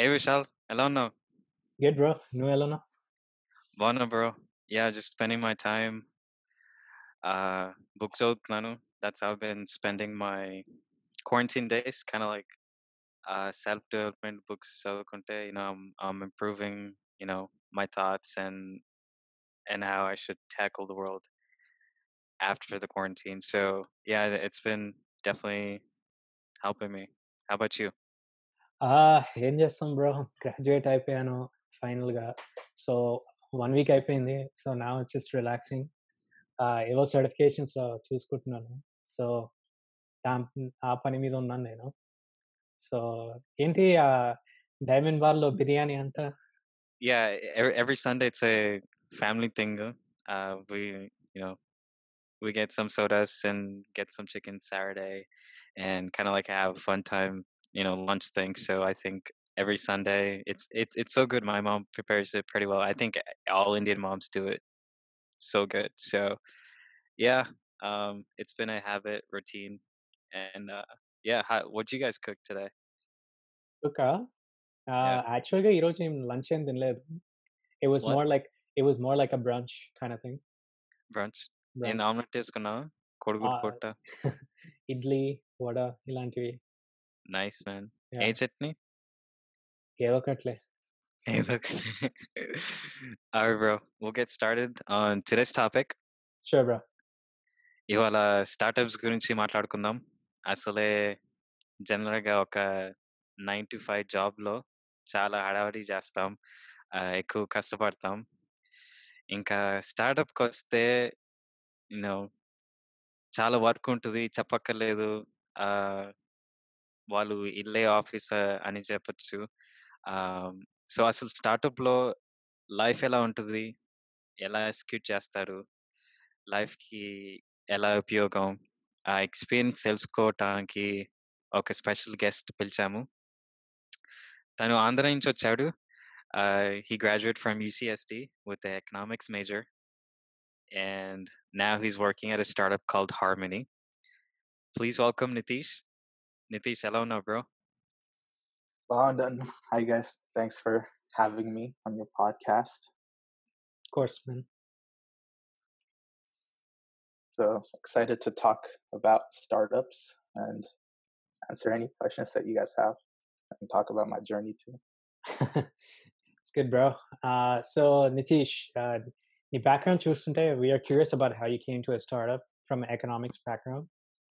Hey, Vishal. Elena. Good, bro. No, Elena. Bona, bro. Yeah, just spending my time. Uh, books out, Nanu. That's how I've been spending my quarantine days, kind of like uh, self development books. So, you know, I'm, I'm improving, you know, my thoughts and and how I should tackle the world after the quarantine. So, yeah, it's been definitely helping me. How about you? ఆ, ఏం చేస్తాం bro graduate అయిపోయాను ఫైనల్గా so one week అయిపోయింది so నా just relaxing ఏవో certifications చూసుకుంటున్నాను so ఆ పని మీద ఉన్నాను నేను సో ఏంటి డైమండ్ బార్లో బిర్యానీ అంతా Yeah, every, every Sunday it's a family thing. Uh, we, you know, we get some sodas and get some chicken Saturday, and kind of like have a fun time, you know lunch thing. So I think every Sunday it's it's it's so good. My mom prepares it pretty well. I think all Indian moms do it so good. So yeah, um, it's been a habit routine, and uh, yeah, how, what you guys cook today? Cooka, uh, actually, lunch and it was what? more like it was more like a brunch kind of thing. Brunch. brunch. In omelette is good, kodugu potta. Idli, vada, ilantivi. Nice man. A Yeah, chutney? ఏదో ఒకట్లే. ఏదో ఒకటి. All right, bro. We'll get started on today's topic. Sure bro ఇవాళ startups గురించి మాట్లాడుకుందాం. అసలే జనరల్గా ఒక నైన్ టు ఫైవ్ జాబ్లో చాలా హడావిడి చేస్తాం. ఆ, ఎక్కువ కష్టపడతాం. ఇంకా స్టార్టప్కి వస్తే యూనో చాలా వర్క్ ఉంటుంది చెప్పక్కర్లేదు. వాళ్ళు ఇల్లే ఆఫీస్ అని చెప్పొచ్చు. సో అసలు స్టార్టప్లో లైఫ్ ఎలా ఉంటుంది? ఎలా ఎక్స్క్యూట్ చేస్తారు? లైఫ్కి ఎలా ఉపయోగం? ఆ ఎక్స్పీరియన్స్ తెలుసుకోవటానికి ఒక స్పెషల్ గెస్ట్ పిలిచాము. తను ఆంధ్ర నుంచి వచ్చాడు. He graduate from UCST with economics major. and now he's working at a startup called Harmony. Please welcome Nitish. Nitish, hello no, bro. Well done. Hi, guys. Thanks for having me on your podcast. Of course, man. So excited to talk about startups and answer any questions that you guys have and talk about my journey too. it's good, bro. Uh, so, Nitish, uh, your background choose today, we are curious about how you came to a startup from an economics background.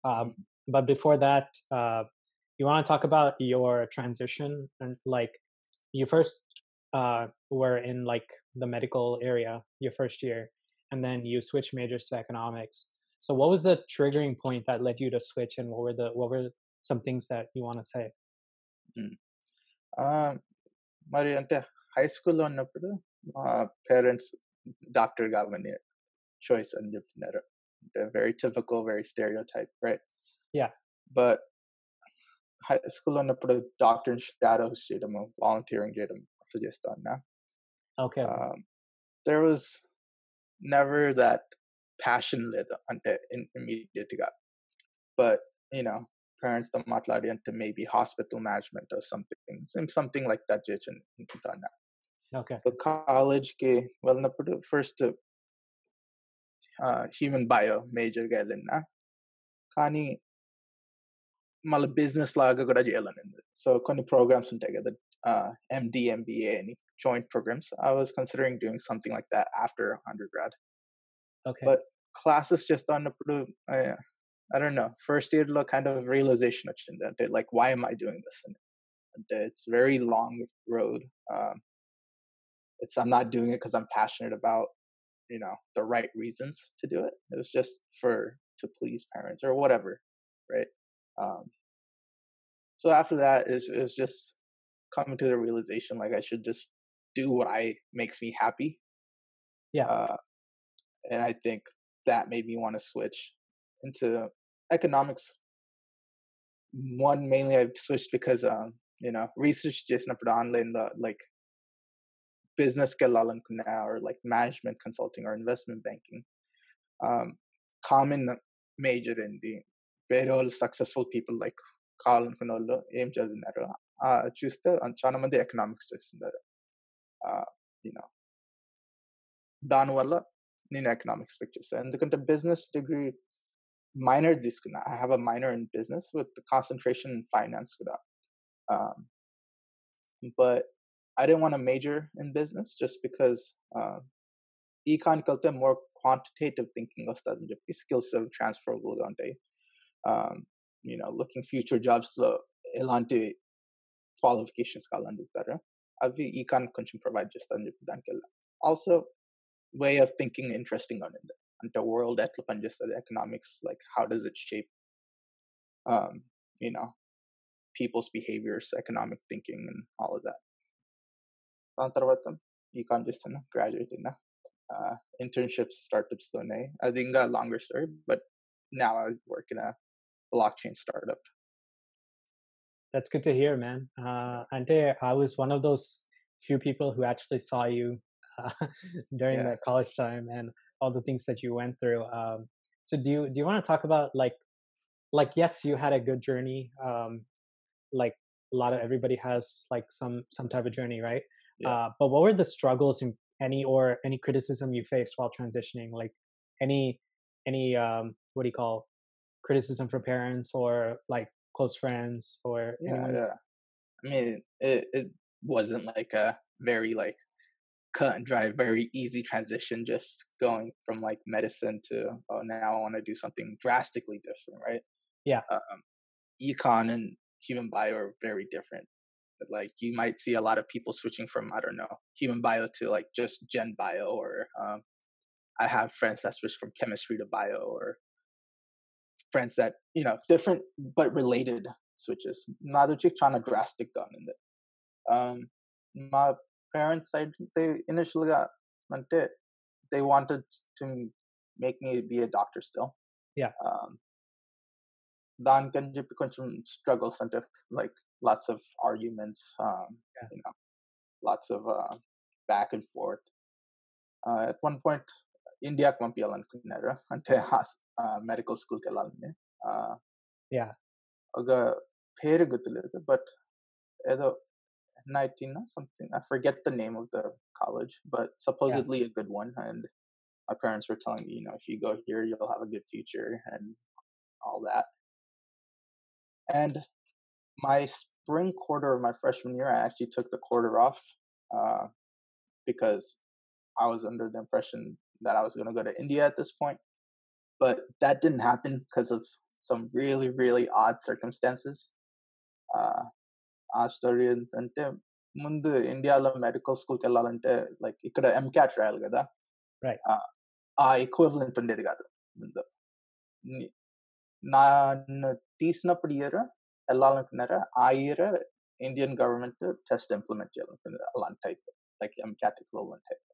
Um, hmm but before that uh, you want to talk about your transition and like you first uh, were in like the medical area your first year and then you switched majors to economics so what was the triggering point that led you to switch and what were the what were some things that you want to say Mm. Uh, మరి అంటే high స్కూల్లో ఉన్నప్పుడు మా parents doctor కావని choice అని చెప్తున్నారు అంటే very typical very స్టేరియో type right yeah but high స్కూల్లో ఉన్నప్పుడు డాక్టర్ షాడోస్ చేయడము వాలంటీరింగ్ చేయడం అట్లా చేస్తా ఉన్నా okay um, there was never that passion లేదు అంటే in- immediate గా but you know parents తో మాట్లాడి అంటే maybe hospital management or something some- something like that చేయొచ్చు అని అనుకుంటున్నా okay సో కాలేజ్ కి వెళ్ళినప్పుడు ఫస్ట్ హ్యూమన్ బయో మేజర్ గా వెళ్ళినా కానీ మళ్ళీ బిజినెస్ లాగా కూడా చేయాలని ఉంది సో కొన్ని ప్రోగ్రామ్స్ ఉంటాయి కదా ఎండి ఎంబీఏ అని joint programmes I was considering doing something like that after under grad okay but classes చేస్తా ఉన్నప్పుడు I don't know first year లో కైండ్ ఆఫ్ రియలైజేషన్ వచ్చింది అంటే like why am I doing this అని అంటే it's very long road it's i'm not doing it because i'm passionate about you know the right reasons to do it it was just for to please parents or whatever right Um, so after that, it's, it's just coming to the realization like I should just do what I makes me happy. Yeah. Uh, and I think that made me want to switch into economics. One mainly I've switched because um, you know research just never done in the like business kalalan or like management consulting or investment banking. Um, common major in the very all successful people like కావాలనుకున్న వాళ్ళు ఏం చదివినారు చూస్తే చాలా మంది economics చేస్తున్నారు you know దానివల్ల నేను economics pick చేస్తాను ఎందుకంటే బిజినెస్ డిగ్రీ మైనర్ తీసుకున్నా I have a minor in business with concentration in finance కూడా but I didn't want to major in business just because uh, econ వెళ్తే more quantitative thinking వస్తుందని చెప్పి skills of transferable గా ఉంటాయి um, you know looking future jobs లో ఎలాంటి qualifications కావాలని చెప్తారు అవి ఈకాన్ కొంచెం ప్రొవైడ్ చేస్తారని చెప్పి దానికి వెళ్ళాం also way of thinking interesting ఉండింది అంటే వరల్డ్ ఎట్లా పనిచేస్తుంది economics like how does it shape you know peoples behaviours economic thinking and all of that దాని తర్వాత ఈకాన్ చేస్తున్నా గ్రాడ్యుయేట్ అయినా ఇంటర్న్షిప్స్ స్టార్టప్స్తోనే అది ఇంకా longer story but now I work in a blockchain startup. That's good to hear, man. Uh, Ante, I was one of those few people who actually saw you uh, during Yeah. that college time and all the things that you went through. Um, so, do you do you want to talk about like, like yes, you had a good journey. Um, like a lot of everybody has like some some type of journey, right? Yeah. Uh, but what were the struggles and any or any criticism you faced while transitioning? Like any any um, what do you call criticism from parents or like close friends or Yeah, anyone? yeah. I mean, it it wasn't like a very like cut and dry, very easy transition. Just going from like medicine to oh now I want to do something drastically different, right? Yeah. Um, econ and human bio are very different. But, like you might see a lot of people switching from I don't know human bio to like just gen bio, or um, I have friends that switch from chemistry to bio, or friends that you know different but related switches. Neither chick trying to drastic gun in it. Um, my parents, I they initially got it. They wanted to make me be a doctor still. Yeah. Um, dan struggles and like lots of arguments. Um, yeah. you know, lots of uh, back and forth. Uh, at one point, ఇండియాకి పంపించాలనుకున్నారు అంటే medical స్కూల్కి వెళ్ళాలని Yeah. ఒక పేరు గుర్తులేదు but ఏదో ఎన్ఐటీనా something I forget the name of the college but supposedly a good one and my parents were telling me you know if you go here you'll have a good future and all that and my spring quarter of my freshman year i actually took the quarter off uh, because i was under the impression that i was going to go to india at this point but that didn't happen because of some really really odd circumstances uh, ఆ story ఏంటంటే ముందు ఇండియాలో medical స్కూల్కి వెళ్ళాలంటే like ఇక్కడ ఎంక్యాట్ రాయాలి కదా Right. ఆ ఎక్వివలెంట్ ఉండేది కాదు ముందు ని- నన్ను తీసినప్పుడు ఇయర్ వెళ్ళాలనుకున్నారా ఆ year Indian government test implement చేయాలనుకున్నారు అలాంటి type like ఎంక్యాట్ equivalent type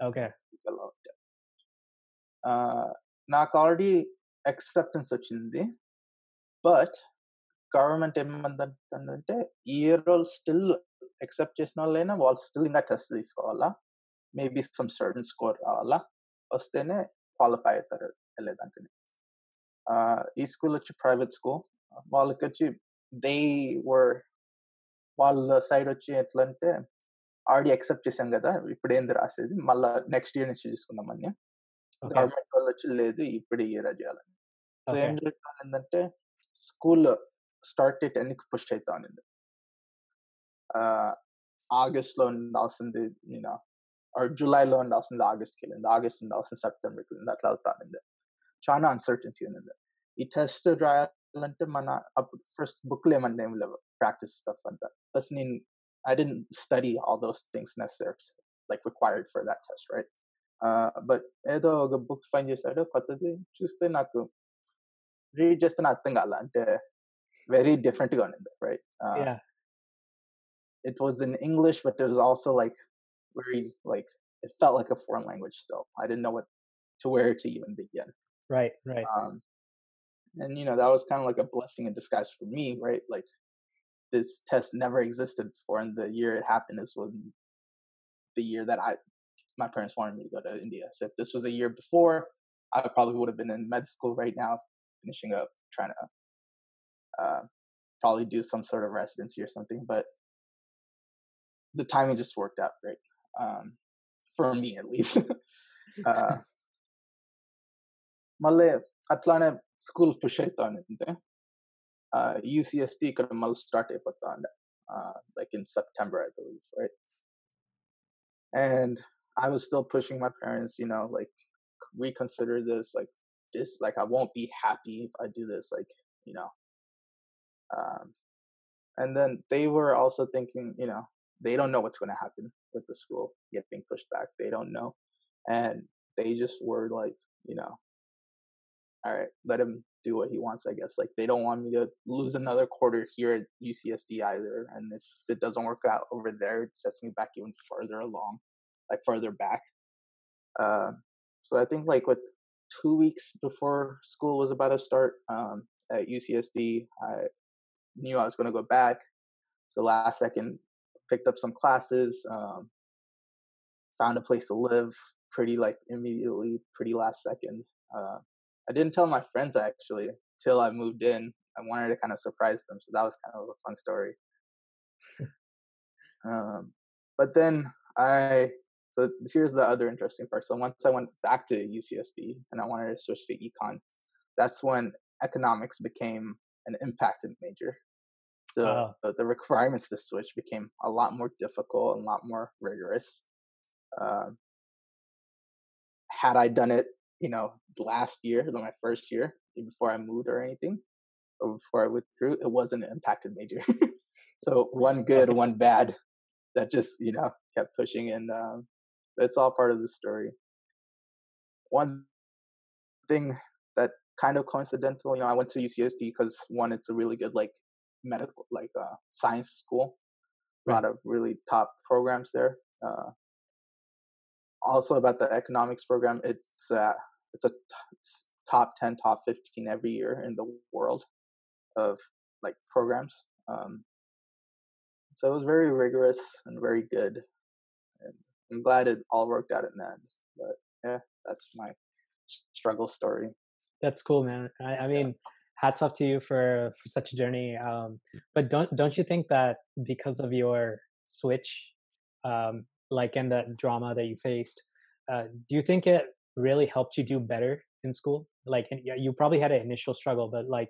Okay. నాకు ఆల్రెడీ అక్సెప్టెన్స్ వచ్చింది. బట్ గవర్నమెంట్ ఏమందంటే ఈ ఇయర్ వాళ్ళు స్టిల్ ఎక్సెప్ట్ చేసిన వాళ్ళైనా వాళ్ళు స్టిల్ ఇంకా టెస్ట్ తీసుకోవాలా? మేబీ సమ్ సర్టన్ స్కోర్ రావాలా? వస్తేనే క్వాలిఫై అవుతారు వెళ్ళేదానికి ఈ స్కూల్ వచ్చి ప్రైవేట్ స్కూల్ వాళ్ళకి వచ్చి దే వర్ వాళ్ళ సైడ్ వచ్చి ఎట్లా అంటే ఆల్రెడీ ఎక్సెప్ట్ చేశాం కదా ఇప్పుడు ఏంది రాసేది? మళ్ళీ నెక్స్ట్ ఇయర్ నుంచి చూసుకుందామని గవర్నమెంట్ వాళ్ళు వచ్చి లేదు ఇప్పుడు ఇయర్ చేయాలని సో. ఏం జరుగుతుందంటే స్కూల్ స్టార్ట్ డేట్ ఎన్నికి పుష్ అవుతా ఉన్నింది. ఆగస్ట్లో ఉండాల్సింది ఆర్ జూలైలో ఉండాల్సింది ఆగస్ట్కి వెళ్ళింది ఆగస్ట్ ఉండాల్సింది సెప్టెంబర్కి వెళ్ళింది అట్లా వెళ్తా ఉన్నింది. చాలా అన్సర్టనిటీ ఉన్నింది. ఈ టెస్ట్ రాయాలంటే మన అప్పుడు ఫస్ట్ బుక్లు ఏమన్నా ఏం లేవు ప్రాక్టీస్ స్టఫ్ అంతా. ప్లస్ నేను I didn't study all those things necessary like required for that test right but ఏదో ఒక బుక్ ఫైన్ చేశాడు కొత్తది చూస్తే నాకు రీడ్ చేస్తే నాకు అర్థం కాల అంటే వెరీ డిఫరెంట్ గా ఉండింది right yeah. it was in english but it was also like very like it felt like a foreign language still i didn't know what to where to even begin Right. Right. um and you know that was kind of like a blessing in disguise for me right like this test never existed before and the year it happened is when the year that i my parents wanted me to go to india so if this was a year before i probably would have been in med school right now finishing up trying to uh, probably do some sort of residency or something. But the timing just worked out great um, for me, at least. uh, మళ్ళీ అట్లానే school push అవుతా ఉండింది యూసిఎస్టీ ఇక్కడ మళ్ళీ start అయిపోతా ఉండే like in September I believe right and I was still pushing my parents, you know, like reconsider this, like this, like I won't be happy if I do this, like you know. Um, and then they were also thinking, you know, they don't know what's going to happen with the school getting pushed back. They don't know, and they just were like, you know, all right, let him do what he wants. I guess like they don't want me to lose another quarter here at UCSD either, and if it doesn't work out over there, it sets me back even further along, like further back. Uh, so I think like with two weeks before school was about to start um, at UCSD, I knew I was going to go back. The last second, picked up some classes, um, found a place to live pretty like immediately, pretty last second. Uh, I didn't tell my friends actually till I moved in. I wanted to kind of surprise them, so that was kind of a fun story. um, but then I so here's the other interesting part. So once I went back to UCSD and I wanted to switch to econ, that's when economics became an impacted major. So Wow. the, requirements to switch became a lot more difficult and a lot more rigorous. Um, had I done it, you know, last year, my first year, before I moved or anything, or before I withdrew, it wasn't an impacted major. so one good, one bad, that just you know kept pushing, and um, it's all part of the story. One thing that kind of coincidental, you know, I went to UCSD because one, it's a really good like medical, like uh, science school, a lot of really top programs there. Uh, also about the economics program, it's uh, it's a t- it's top ten, top fifteen every year in the world of like programs. Um, so it was very rigorous and very good, I'm glad it all worked out in the end. But yeah, that's my struggle story. That's cool, man. I, I mean, hats off to you for for such a journey. Um, but don't don't you think that because of your switch, um, like in the drama that you faced, uh, do you think it really helped you do better in school? Like, yeah, you probably had an initial struggle, but like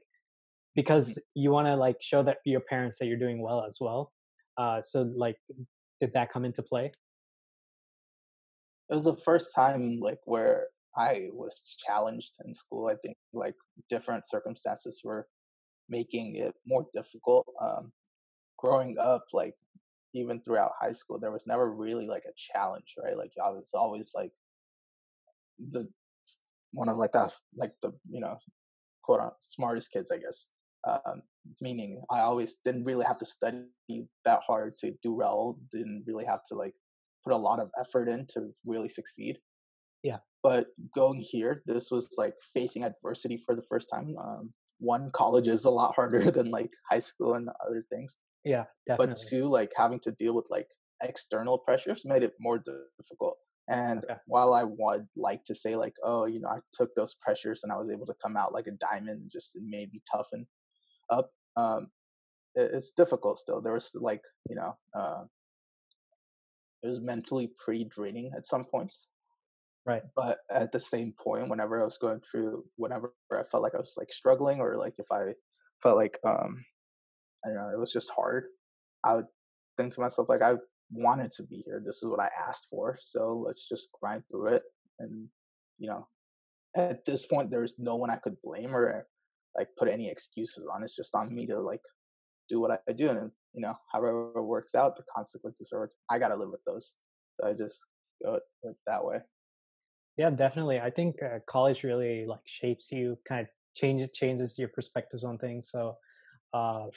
because you want to like show that your parents that you're doing well as well. Uh, so like, did that come into play? It was the first time like where I was challenged in school. I think like different circumstances were making it more difficult. Um, growing up, like even throughout high school, there was never really like a challenge, right? Like I was always like the one of like the like the you know quote unquote smartest kids, I guess. Um, meaning I always didn't really have to study that hard to do well. Didn't really have to like put a lot of effort in to really succeed. Yeah. But going here, this was like facing adversity for the first time. Um, one, college is a lot harder than like high school and other things Yeah, definitely. but two like having to deal with like external pressures made it more difficult and Okay. while i would like to say like oh you know i took those pressures and i was able to come out like a diamond just me toughen up um it's difficult still there was like you know uh it was mentally pretty draining at some points. Right. but at the same point whenever i was going through whenever i felt like i was like struggling or like if i felt like um i don't know it was just hard i would think to myself like i wanted to be here. This is what i asked for so let's just grind through it. And you know at this point there's no one i could blame or like put any excuses on. It's just on me to like do what i do and you know however it works out the consequences are i gotta live with those so i just go that way Yeah, definitely. I think uh, college really like shapes you, kind of changes changes your perspectives on things. So uh,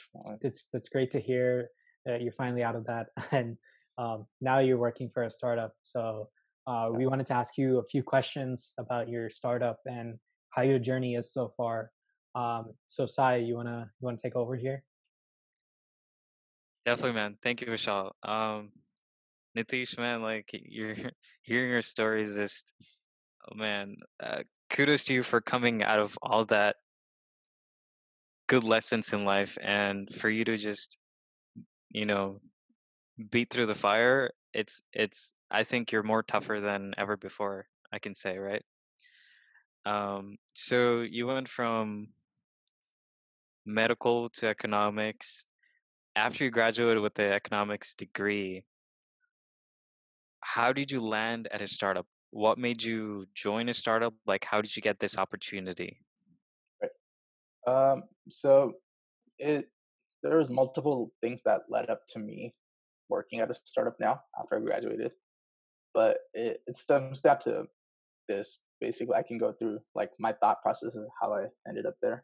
it's it's great to hear that you're finally out of that, and um, now you're working for a startup. So uh, we wanted to ask you a few questions about your startup and how your journey is so far. Um, so Sai, you wanna you wanna take over here? Definitely, man. Thank you, Vishal. Um, Nitish, man, like you're hearing your stories, just oh man, uh, kudos to you for coming out of all that good lessons in life and for you to just you know beat through the fire it's it's i think you're more tougher than ever before i can say right um so you went from medical to economics after you graduated with the economics degree how did you land at a startup what made you join a startup like how did you get this opportunity Um, so it there was multiple things that led up to me working at a startup now after I graduated, but it, it stems down to this. Basically, I can go through like my thought process of how I ended up there.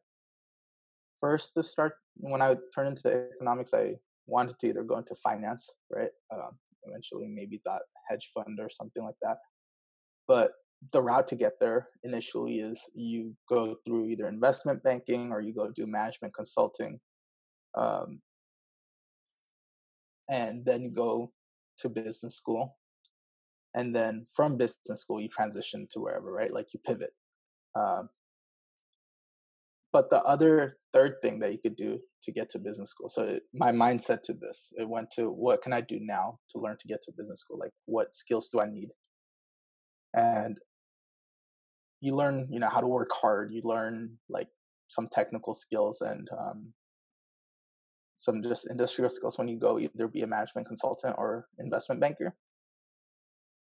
First, to start, when I turned into economics, I wanted to either go into finance, right? Um, eventually, maybe that hedge fund or something like that. But the route to get there initially is you go through either investment banking or you go do management consulting um, and then you go to business school and then from business school you transition to wherever right like you pivot um, but the other third thing that you could do to get to business school so it, my mindset to this it went to what can i do now to learn to get to business school? Like what skills do i need? And you learn you know how to work hard you learn like some technical skills and um, some just industrial skills when you go either be a management consultant or investment banker.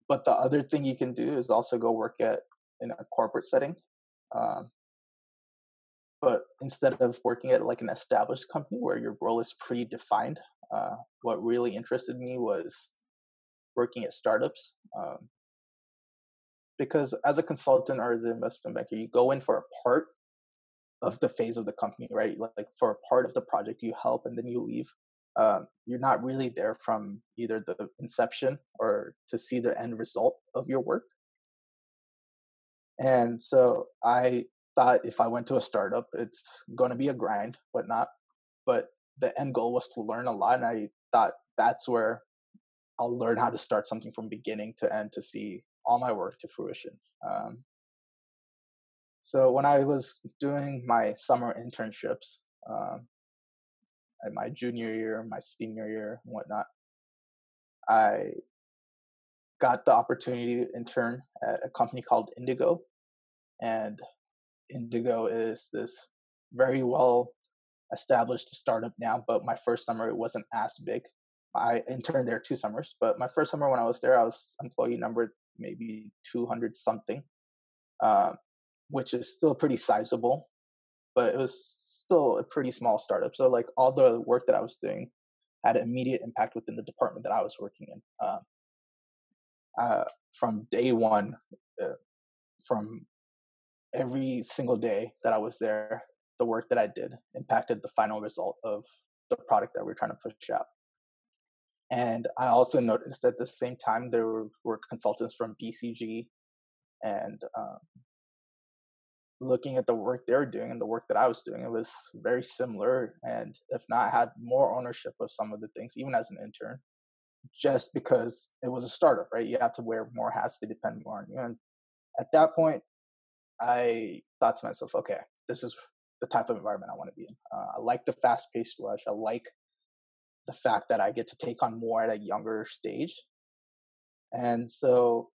But the other thing you can do is also go work at in a corporate setting um, but instead of working at like an established company where your role is pretty defined uh, what really interested me was working at startups um, because as a consultant or the investment banker, you go in for a part of the phase of the company, right? Like for a part of the project, you help and then you leave. Um, you're not really there from either the inception or to see the end result of your work. And so I thought if I went to a startup, it's going to be a grind, but not. But the end goal was to learn a lot, and I thought that's where I'll learn how to start something from beginning to end to see all my work to fruition. Um, so when I was doing my summer internships, um, at my junior year, my senior year, and whatnot, I got the opportunity to intern at a company called Indigo, and Indigo is this very well established startup now. But my first summer it wasn't as big. I interned there two summers, but my first summer when I was there, I was employee number maybe 200 something, uh, which is still pretty sizable, but it was still a pretty small startup. So like all the work that I was doing had an immediate impact within the department that I was working in. Uh, uh, from day one, uh, from every single day that I was there, the work that I did impacted the final result of the product that we are trying to push out. And I also noticed at the same time there were, were consultants from BCG and um, looking at the work they were doing and the work that I was doing, it was very similar. And if not, I had more ownership of some of the things, even as an intern, just because it was a startup, right? You have to wear more hats to depend more on you. And at that point, I thought to myself, okay, this is the type of environment I want to be in. Uh, I like the fast paced rush. I like the fact that I get to take on more at a younger stage. And so,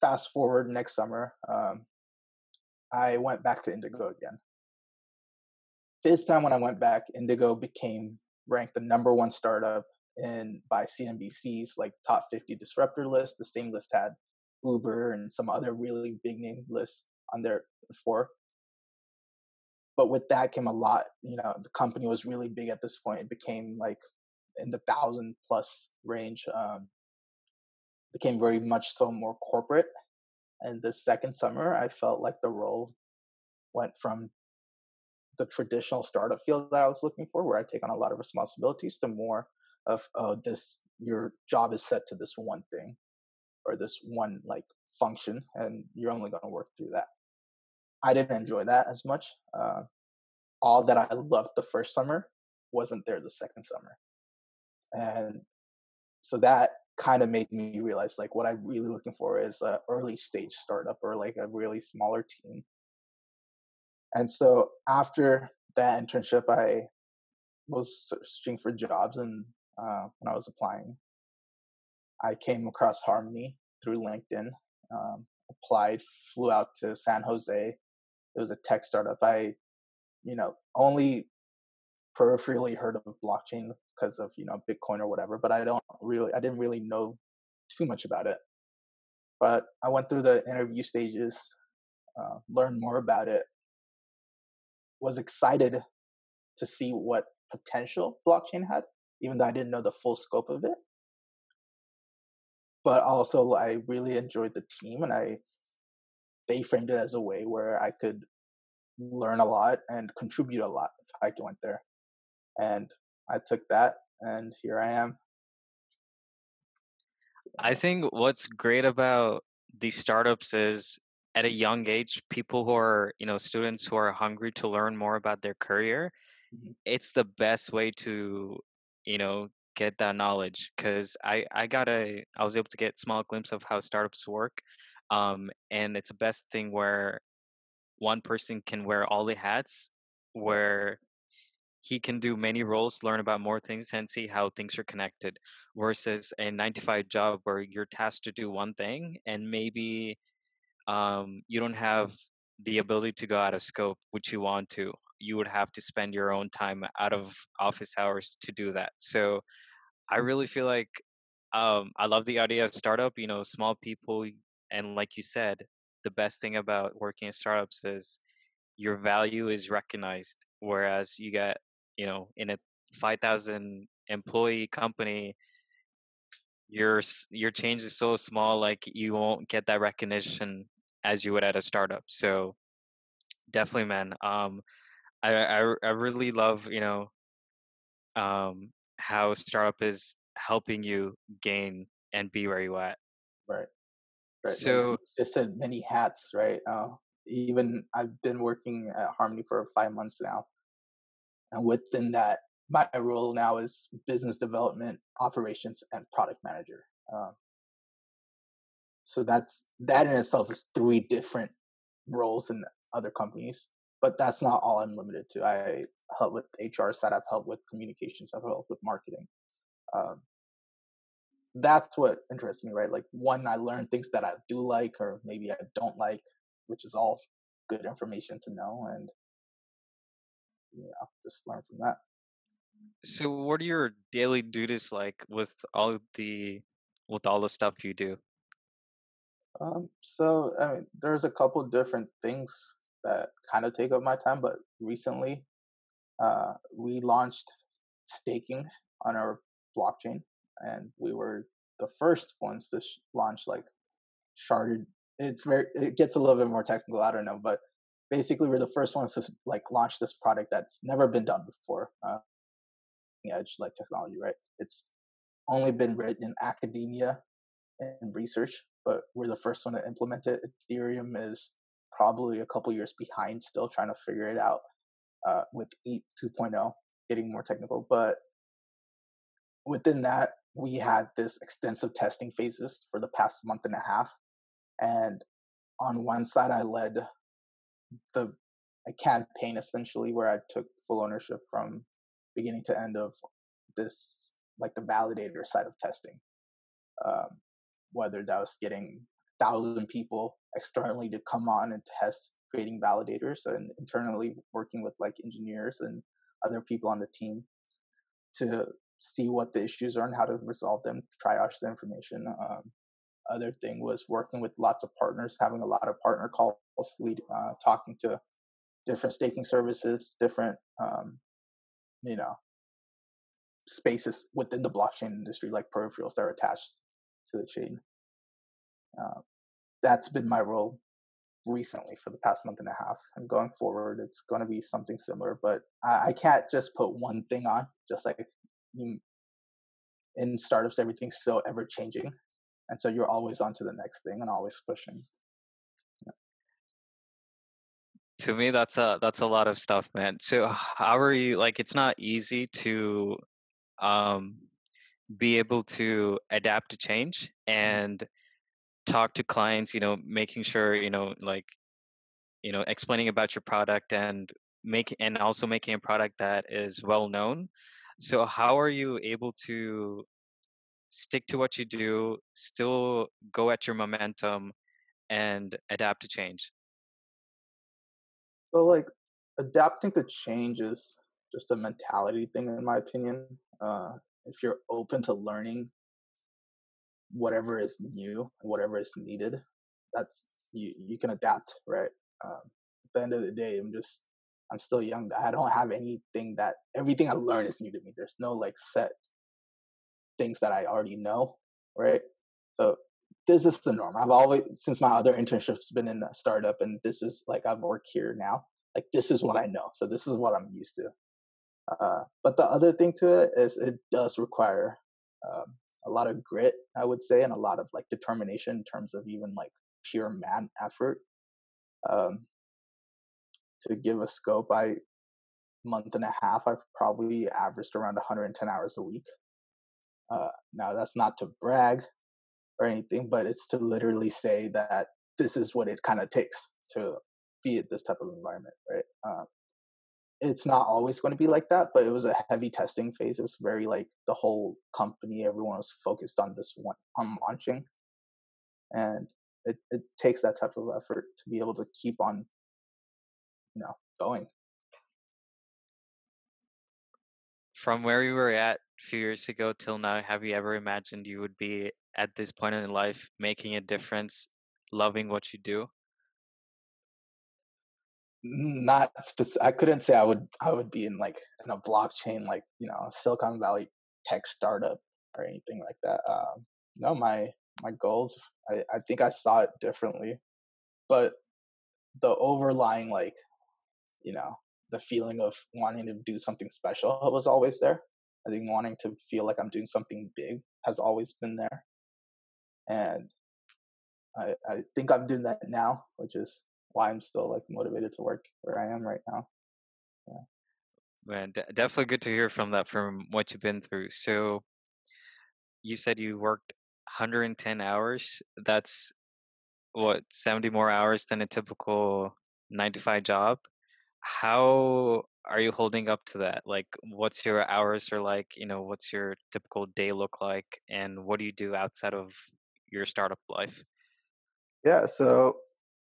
fast forward next summer, um, I went back to Indigo again. This time, when I went back, Indigo became ranked the number one startup in by CNBC's like top 50 disruptor list. The same list had Uber and some other really big name lists on there before. But with that came a lot you know the company was really big at this point. It became like in the thousand plus range um became very much so more corporate. And the second summer i felt like the role went from the traditional startup field that i was looking for where i take on a lot of responsibilities to more of oh this your job is set to this one thing or this one like function and you're only going to work through that I didn't enjoy that as much. Uh, all that I loved the first summer wasn't there the second summer, and so that kind of made me realize like what I'm really looking for is a early stage startup or like a really smaller team. And so after that internship, I was searching for jobs, and uh, when I was applying, I came across Harmony through LinkedIn. Um, applied, flew out to San Jose. It was a tech startup. I, you know, only peripherally heard of blockchain because of you know Bitcoin or whatever, but I don't really, I didn't really know too much about it. But I went through the interview stages, uh, learned more about it, was excited to see what potential blockchain had, even though I didn't know the full scope of it. But also, I really enjoyed the team, and I they framed it as a way where I could learn a lot and contribute a lot if I went there. And I took that, and here I am. I think what's great about these startups is at a young age, people who are, you know, students who are hungry to learn more about their career, Mhm. it's the best way to, you know, get that knowledge. Cause I, I got a, I was able to get small glimpse of how startups work. Um, and it's the best thing where one person can wear all the hats, where he can do many roles, learn about more things, and see how things are connected. Versus a nine to five job where you're tasked to do one thing, and maybe um, you don't have the ability to go out of scope, which you want to. You would have to spend your own time out of office hours to do that. So I really feel like um, I love the idea of startup. You know, small people, and like you said, the best thing about working in startups is your value is recognized. Whereas you get, you know, in a 5,000 employee company, your your change is so small, like you won't get that recognition as you would at a startup. So definitely, man. Um, I I, I really love, you know, um, how startup is helping you gain and be where you at. Right. Right. So you just said, many hats, right? Uh, even I've been working at Harmony for five months now, and within that, my role now is business development, operations, and product manager. Um, so that's that in itself is three different roles in other companies. But that's not all I'm limited to. I help with HR side. I've helped with communications. I've helped with marketing. Um, that's what interests me, right? Like one, I learn things that I do like or maybe I don't like, which is all good information to know, and you know, just learn from that. so what are your daily duties like with all the with all the stuff you do? Um, so I mean, there's a couple different things that kind of take up my time, but recently, uh, we launched staking on our blockchain, and we were the first ones to sh- launch like sharded. It's very, it gets a little bit more technical. I don't know, but basically, we're the first ones to like launch this product that's never been done before. Uh, edge like technology, right? It's only been written in academia and research, but we're the first one to implement it. Ethereum is probably a couple years behind, still trying to figure it out uh, with ETH 2.0, getting more technical. But within that, we had this extensive testing phases for the past month and a half. And on one side, I led the a campaign essentially where I took full ownership from beginning to end of this, like the validator side of testing. Um, whether that was getting thousand people externally to come on and test creating validators and internally working with like engineers and other people on the team to see what the issues are and how to resolve them triage the information um, other thing was working with lots of partners having a lot of partner calls lead, uh, talking to different staking services different um, you know spaces within the blockchain industry like peripherals that are attached to the chain. Uh, that's been my role recently for the past month and a half. And going forward, it's going to be something similar, but I, I can't just put one thing on, just like you, in startups, everything's so ever changing. And so you're always on to the next thing and always pushing. To me, that's a that's a lot of stuff, man. So how are you like it's not easy to um be able to adapt to change and talk to clients, you know, making sure, you know, like, you know, explaining about your product and make and also making a product that is well known. So how are you able to stick to what you do, still go at your momentum, and adapt to change? So like adapting to change is just a mentality thing, in my opinion. Uh, if you're open to learning whatever is new, whatever is needed, that's you. You can adapt, right? Um, at the end of the day, I'm just I'm still young. I don't have anything that everything I learn is new to me. There's no like set things that I already know, right? So this is the norm. I've always since my other internships been in a startup, and this is like I've worked here now. Like this is what I know, so this is what I'm used to. Uh, but the other thing to it is it does require um, a lot of grit, I would say, and a lot of like determination in terms of even like pure man effort. Um, to give a scope, I month and a half, I've probably averaged around 110 hours a week. Uh, now that's not to brag or anything, but it's to literally say that this is what it kind of takes to be at this type of environment, right? Uh, it's not always going to be like that, but it was a heavy testing phase. It was very like the whole company, everyone was focused on this one on launching, and it it takes that type of effort to be able to keep on, you know, going. From where you were at a few years ago till now, have you ever imagined you would be at this point in life making a difference, loving what you do? Not specific. I couldn't say I would I would be in like in a blockchain like you know Silicon Valley tech startup or anything like that. Um, no, my my goals. I I think I saw it differently, but the overlying like you know the feeling of wanting to do something special was always there. I think wanting to feel like I'm doing something big has always been there, and I I think I'm doing that now, which is why I'm still like motivated to work where I am right now. Yeah. Man, de- definitely good to hear from that from what you've been through. So you said you worked 110 hours. That's what 70 more hours than a typical 9 to 5 job. How are you holding up to that? Like what's your hours are like, you know, what's your typical day look like and what do you do outside of your startup life? Yeah, so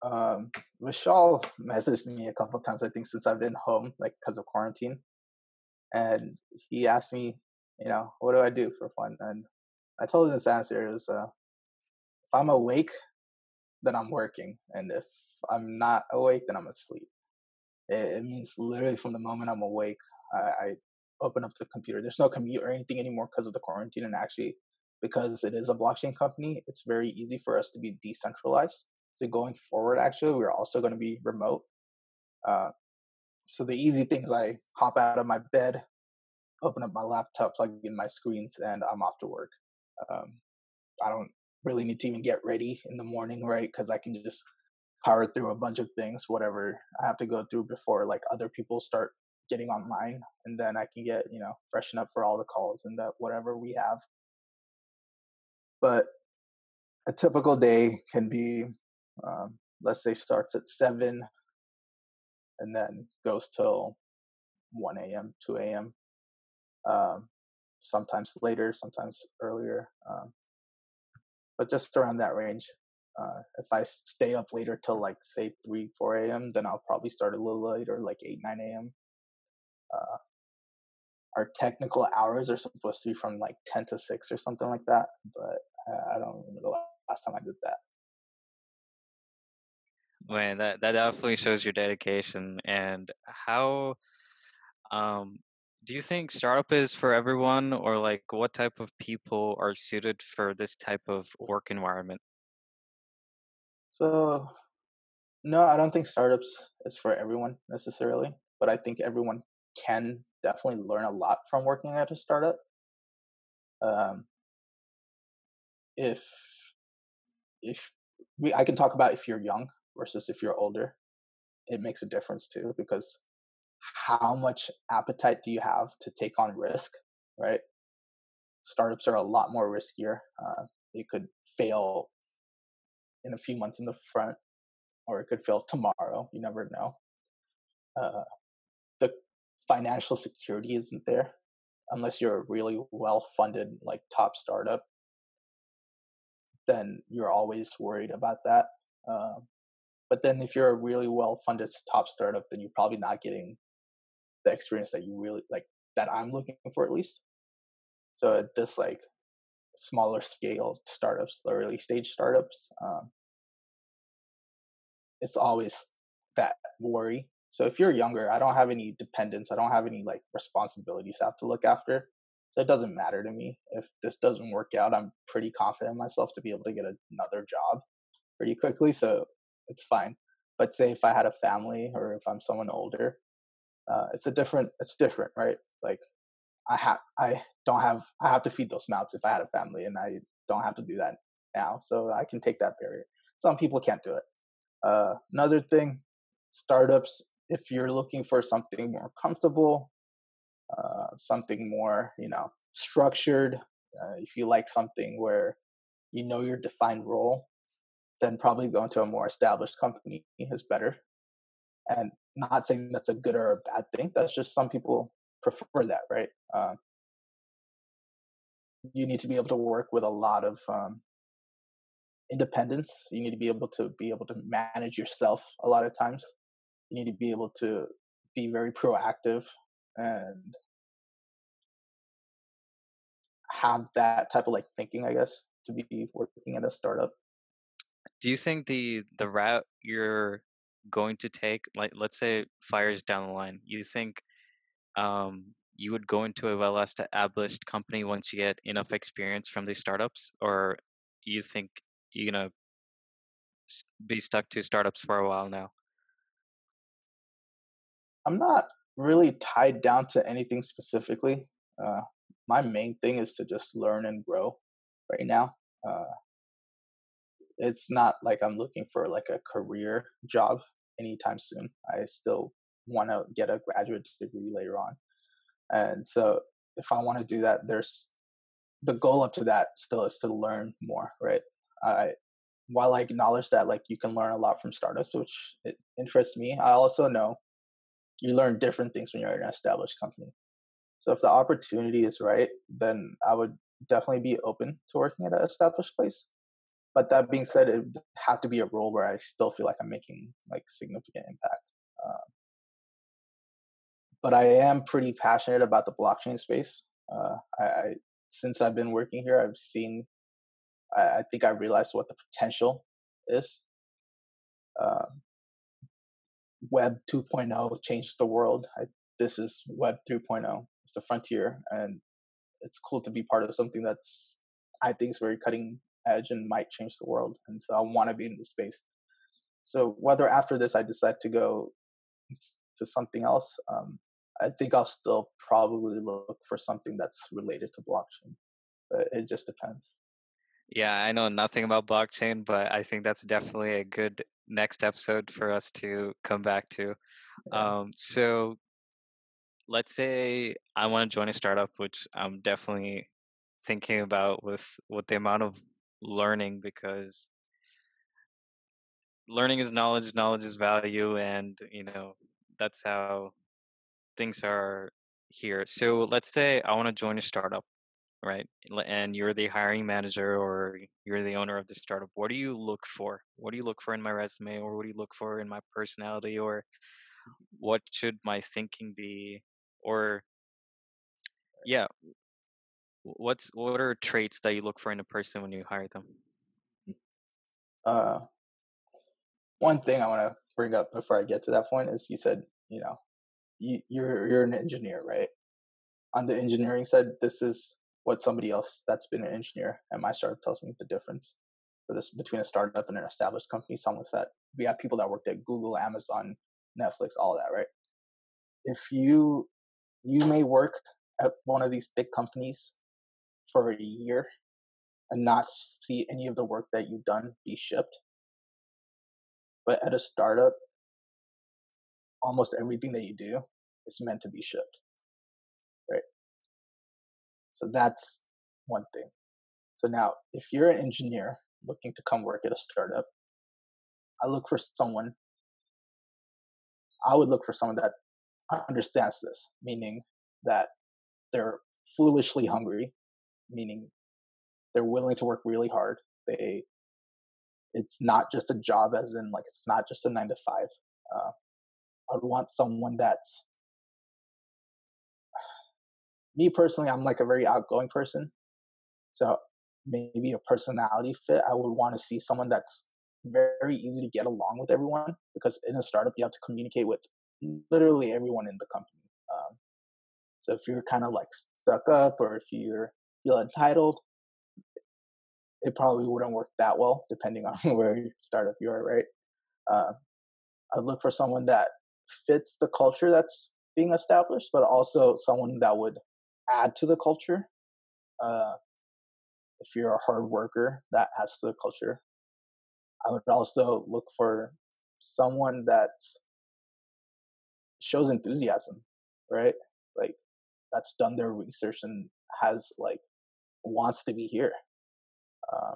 um, Vishal messaged me a couple times, I think, since I've been home, like because of quarantine. And he asked me, you know, what do I do for fun? And I told him this answer is uh, if I'm awake, then I'm working. And if I'm not awake, then I'm asleep. It, it means literally from the moment I'm awake, I, I open up the computer. There's no commute or anything anymore because of the quarantine. And actually, because it is a blockchain company, it's very easy for us to be decentralized. So going forward, actually, we're also going to be remote. Uh, so the easy thing is I hop out of my bed, open up my laptop, plug in my screens, and I'm off to work. Um, I don't really need to even get ready in the morning, right? Because I can just power through a bunch of things, whatever I have to go through before like other people start getting online, and then I can get you know freshen up for all the calls and that whatever we have. But a typical day can be um, let's say starts at 7 and then goes till 1 a.m 2 a.m um, sometimes later sometimes earlier um, but just around that range. Uh, if i stay up later till like say 3 4 a.m then i'll probably start a little later like 8 9 a.m uh, our technical hours are supposed to be from like 10 to 6 or something like that but i don't remember the last time i did that Man, that that definitely shows your dedication. And how um do you think startup is for everyone, or like what type of people are suited for this type of work environment? So, no, I don't think startups is for everyone necessarily, but I think everyone can definitely learn a lot from working at a startup. Um, if if we, I can talk about if you're young versus if you're older, it makes a difference too because how much appetite do you have to take on risk, right? Startups are a lot more riskier. Uh, it could fail in a few months in the front, or it could fail tomorrow. You never know. Uh, the financial security isn't there unless you're a really well funded like top startup then you're always worried about that uh, but then if you're a really well funded top startup then you're probably not getting the experience that you really like that i'm looking for at least so at this like smaller scale startups the early stage startups um, it's always that worry so if you're younger, I don't have any dependents. I don't have any like responsibilities I have to look after. So it doesn't matter to me. If this doesn't work out, I'm pretty confident in myself to be able to get another job pretty quickly. So it's fine. But say if I had a family or if I'm someone older, uh, it's a different. It's different, right? Like I have, I don't have, I have to feed those mouths if I had a family, and I don't have to do that now. So I can take that barrier. Some people can't do it. Uh, another thing, startups if you're looking for something more comfortable, uh, something more, you know, structured, uh, if you like something where you know your defined role, then probably going to a more established company is better. And not saying that's a good or a bad thing. That's just some people prefer that, right? Um, you need to be able to work with a lot of um, independence. You need to be able to be able to manage yourself a lot of times you need to be able to be very proactive and have that type of like thinking i guess to be working at a startup do you think the the route you're going to take like let's say fires down the line you think um you would go into a well established company once you get enough experience from these startups or you think you're gonna be stuck to startups for a while now I'm not really tied down to anything specifically. Uh, my main thing is to just learn and grow right now. Uh, it's not like I'm looking for like a career job anytime soon. I still want to get a graduate degree later on. And so if I want to do that, there's the goal up to that still is to learn more, right? I while I acknowledge that like you can learn a lot from startups, which it interests me, I also know you learn different things when you're in an established company. So if the opportunity is right, then I would definitely be open to working at an established place. But that being said, it have to be a role where I still feel like I'm making like significant impact. Uh, but I am pretty passionate about the blockchain space. Uh, I, I, since I've been working here, I've seen. I, I think I realized what the potential is. Um, Web 2.0 changed the world. I, this is Web 3.0. It's the frontier, and it's cool to be part of something that's I think is very cutting edge and might change the world. And so I want to be in the space. So whether after this I decide to go to something else, um, I think I'll still probably look for something that's related to blockchain. But it just depends. Yeah, I know nothing about blockchain, but I think that's definitely a good next episode for us to come back to. Um, so let's say I want to join a startup, which I'm definitely thinking about with with the amount of learning because learning is knowledge, knowledge is value, and you know that's how things are here. So let's say I want to join a startup right? And you're the hiring manager or you're the owner of the startup. What do you look for? What do you look for in my resume or what do you look for in my personality or what should my thinking be or yeah, what's what are traits that you look for in a person when you hire them? Uh one thing I want to bring up before I get to that point is you said, you know, you, you're you're an engineer, right? On the engineering side, this is what somebody else that's been an engineer at my startup tells me the difference for this between a startup and an established company. Some with that we have people that worked at Google, Amazon, Netflix, all that, right? If you you may work at one of these big companies for a year and not see any of the work that you've done be shipped. But at a startup, almost everything that you do is meant to be shipped. Right? So that's one thing. So now, if you're an engineer looking to come work at a startup, I look for someone. I would look for someone that understands this, meaning that they're foolishly hungry, meaning they're willing to work really hard. They, it's not just a job, as in like it's not just a nine to five. Uh, I'd want someone that's me personally. I'm like a very outgoing person, so maybe a personality fit. I would want to see someone that's very easy to get along with everyone because in a startup you have to communicate with literally everyone in the company. Um, so if you're kind of like stuck up or if you feel entitled, it probably wouldn't work that well depending on where startup you are, right? Uh, I'd look for someone that fits the culture that's being established, but also someone that would add to the culture. Uh, if you're a hard worker, that adds to the culture. I would also look for someone that shows enthusiasm, right? Like that's done their research and has like wants to be here. Um,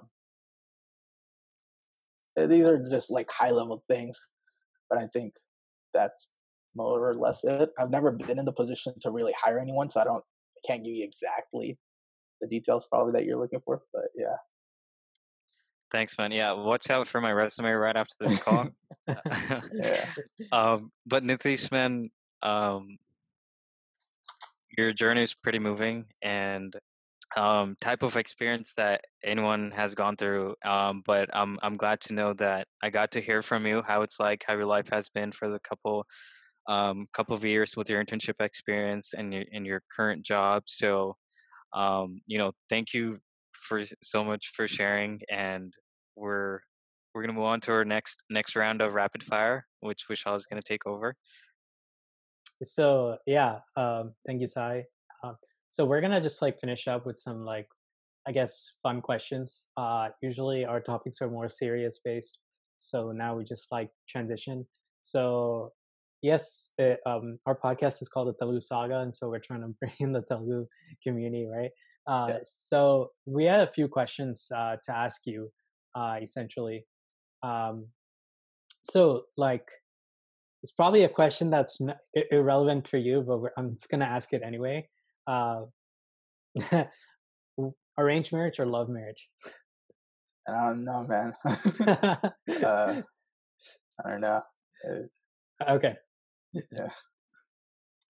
eh, these are just like high level things, but I think that's more or less it. I've never been in the position to really hire anyone, so I don't I can't give you exactly the details probably that you're looking for. But yeah. Thanks, man. Yeah, watch out for my resume right after this call. yeah. um, but Nitish, man, um, your journey is pretty moving and um, type of experience that anyone has gone through. Um, but I'm I'm glad to know that I got to hear from you how it's like, how your life has been for the couple um, couple of years with your internship experience and your in your current job. So, um, you know, thank you for so much for sharing, and we're we're gonna move on to our next next round of rapid fire, which Vishal is gonna take over. So yeah, um, thank you, Sai. Um, so we're gonna just like finish up with some like, I guess, fun questions. Uh, usually our topics are more serious based, so now we just like transition. So yes, it, um, our podcast is called the Telugu Saga, and so we're trying to bring in the Telugu community, right? Uh, yeah. So we had a few questions uh, to ask you, uh, essentially. Um, so, like, it's probably a question that's irrelevant for you, but I'm just gonna ask it anyway. Uh, arranged marriage or love marriage? I don't know, man. uh, I don't know. Okay. Yeah.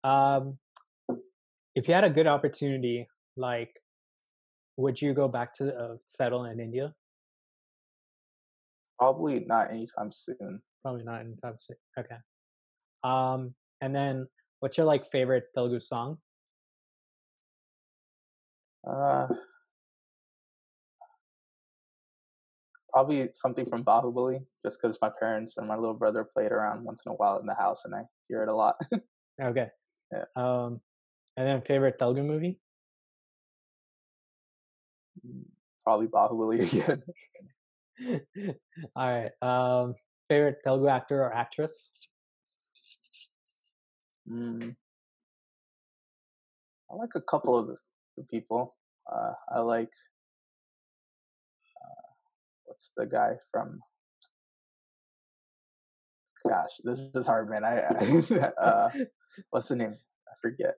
Um, if you had a good opportunity, like, would you go back to uh, settle in India? Probably not anytime soon. Probably not anytime soon. Okay. Um, and then, what's your like favorite Telugu song? Uh, probably something from Bahubali, just because my parents and my little brother played around once in a while in the house, and I hear it a lot. okay. Yeah. Um, and then favorite Telugu movie? Mm, probably Bahubali again. All right. Um, favorite Telugu actor or actress? Mm. I like a couple of the, people. Uh, I like uh, what's the guy from? Gosh, this is hard, man. I, I uh, what's the name? I forget.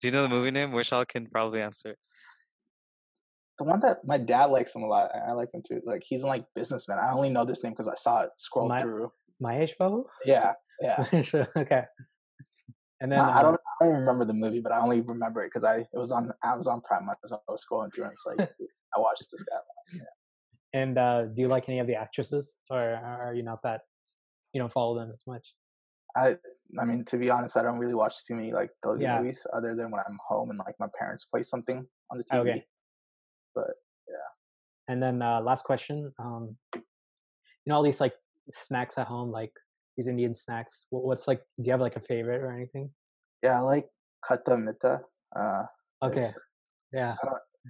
Do you know the movie name? Vishal can probably answer. The one that my dad likes him a lot. I like him too. Like he's like businessman. I only know this name because I saw it scroll my, through. Mahesh Babu. Yeah, yeah. okay. And then I, I don't I don't remember the movie, but I only remember it because I it was on Amazon Prime. As I was scrolling through, and it's like I watched this guy. Yeah. And uh, do you like any of the actresses, or are you not that you don't follow them as much? I I mean, to be honest, I don't really watch too many like Telugu yeah. movies other than when I'm home and like my parents play something on the TV. Okay. But yeah. And then uh, last question, um, you know all these like snacks at home, like these Indian snacks. What's like? Do you have like a favorite or anything? Yeah, I like khatta meetha. Uh, okay. Yeah.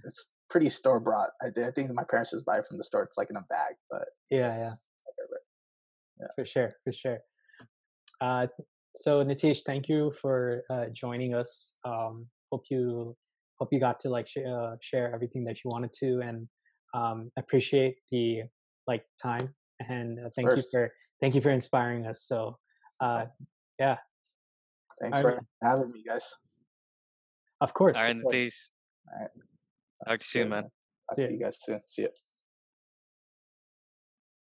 It's pretty store bought. I, I think my parents just buy it from the store. It's like in a bag, but yeah, yeah. Yeah. For sure, for sure. Uh, so Nitish, thank you for uh, joining us. Um, hope you hope you got to like sh- uh, share everything that you wanted to, and um, appreciate the like time. And uh, thank you for thank you for inspiring us. So, uh, yeah. Thanks I for know. having me, guys. Of course. All right, of course. Nitish. All right. Talk to you soon, man. Talk See to you guys soon. See ya.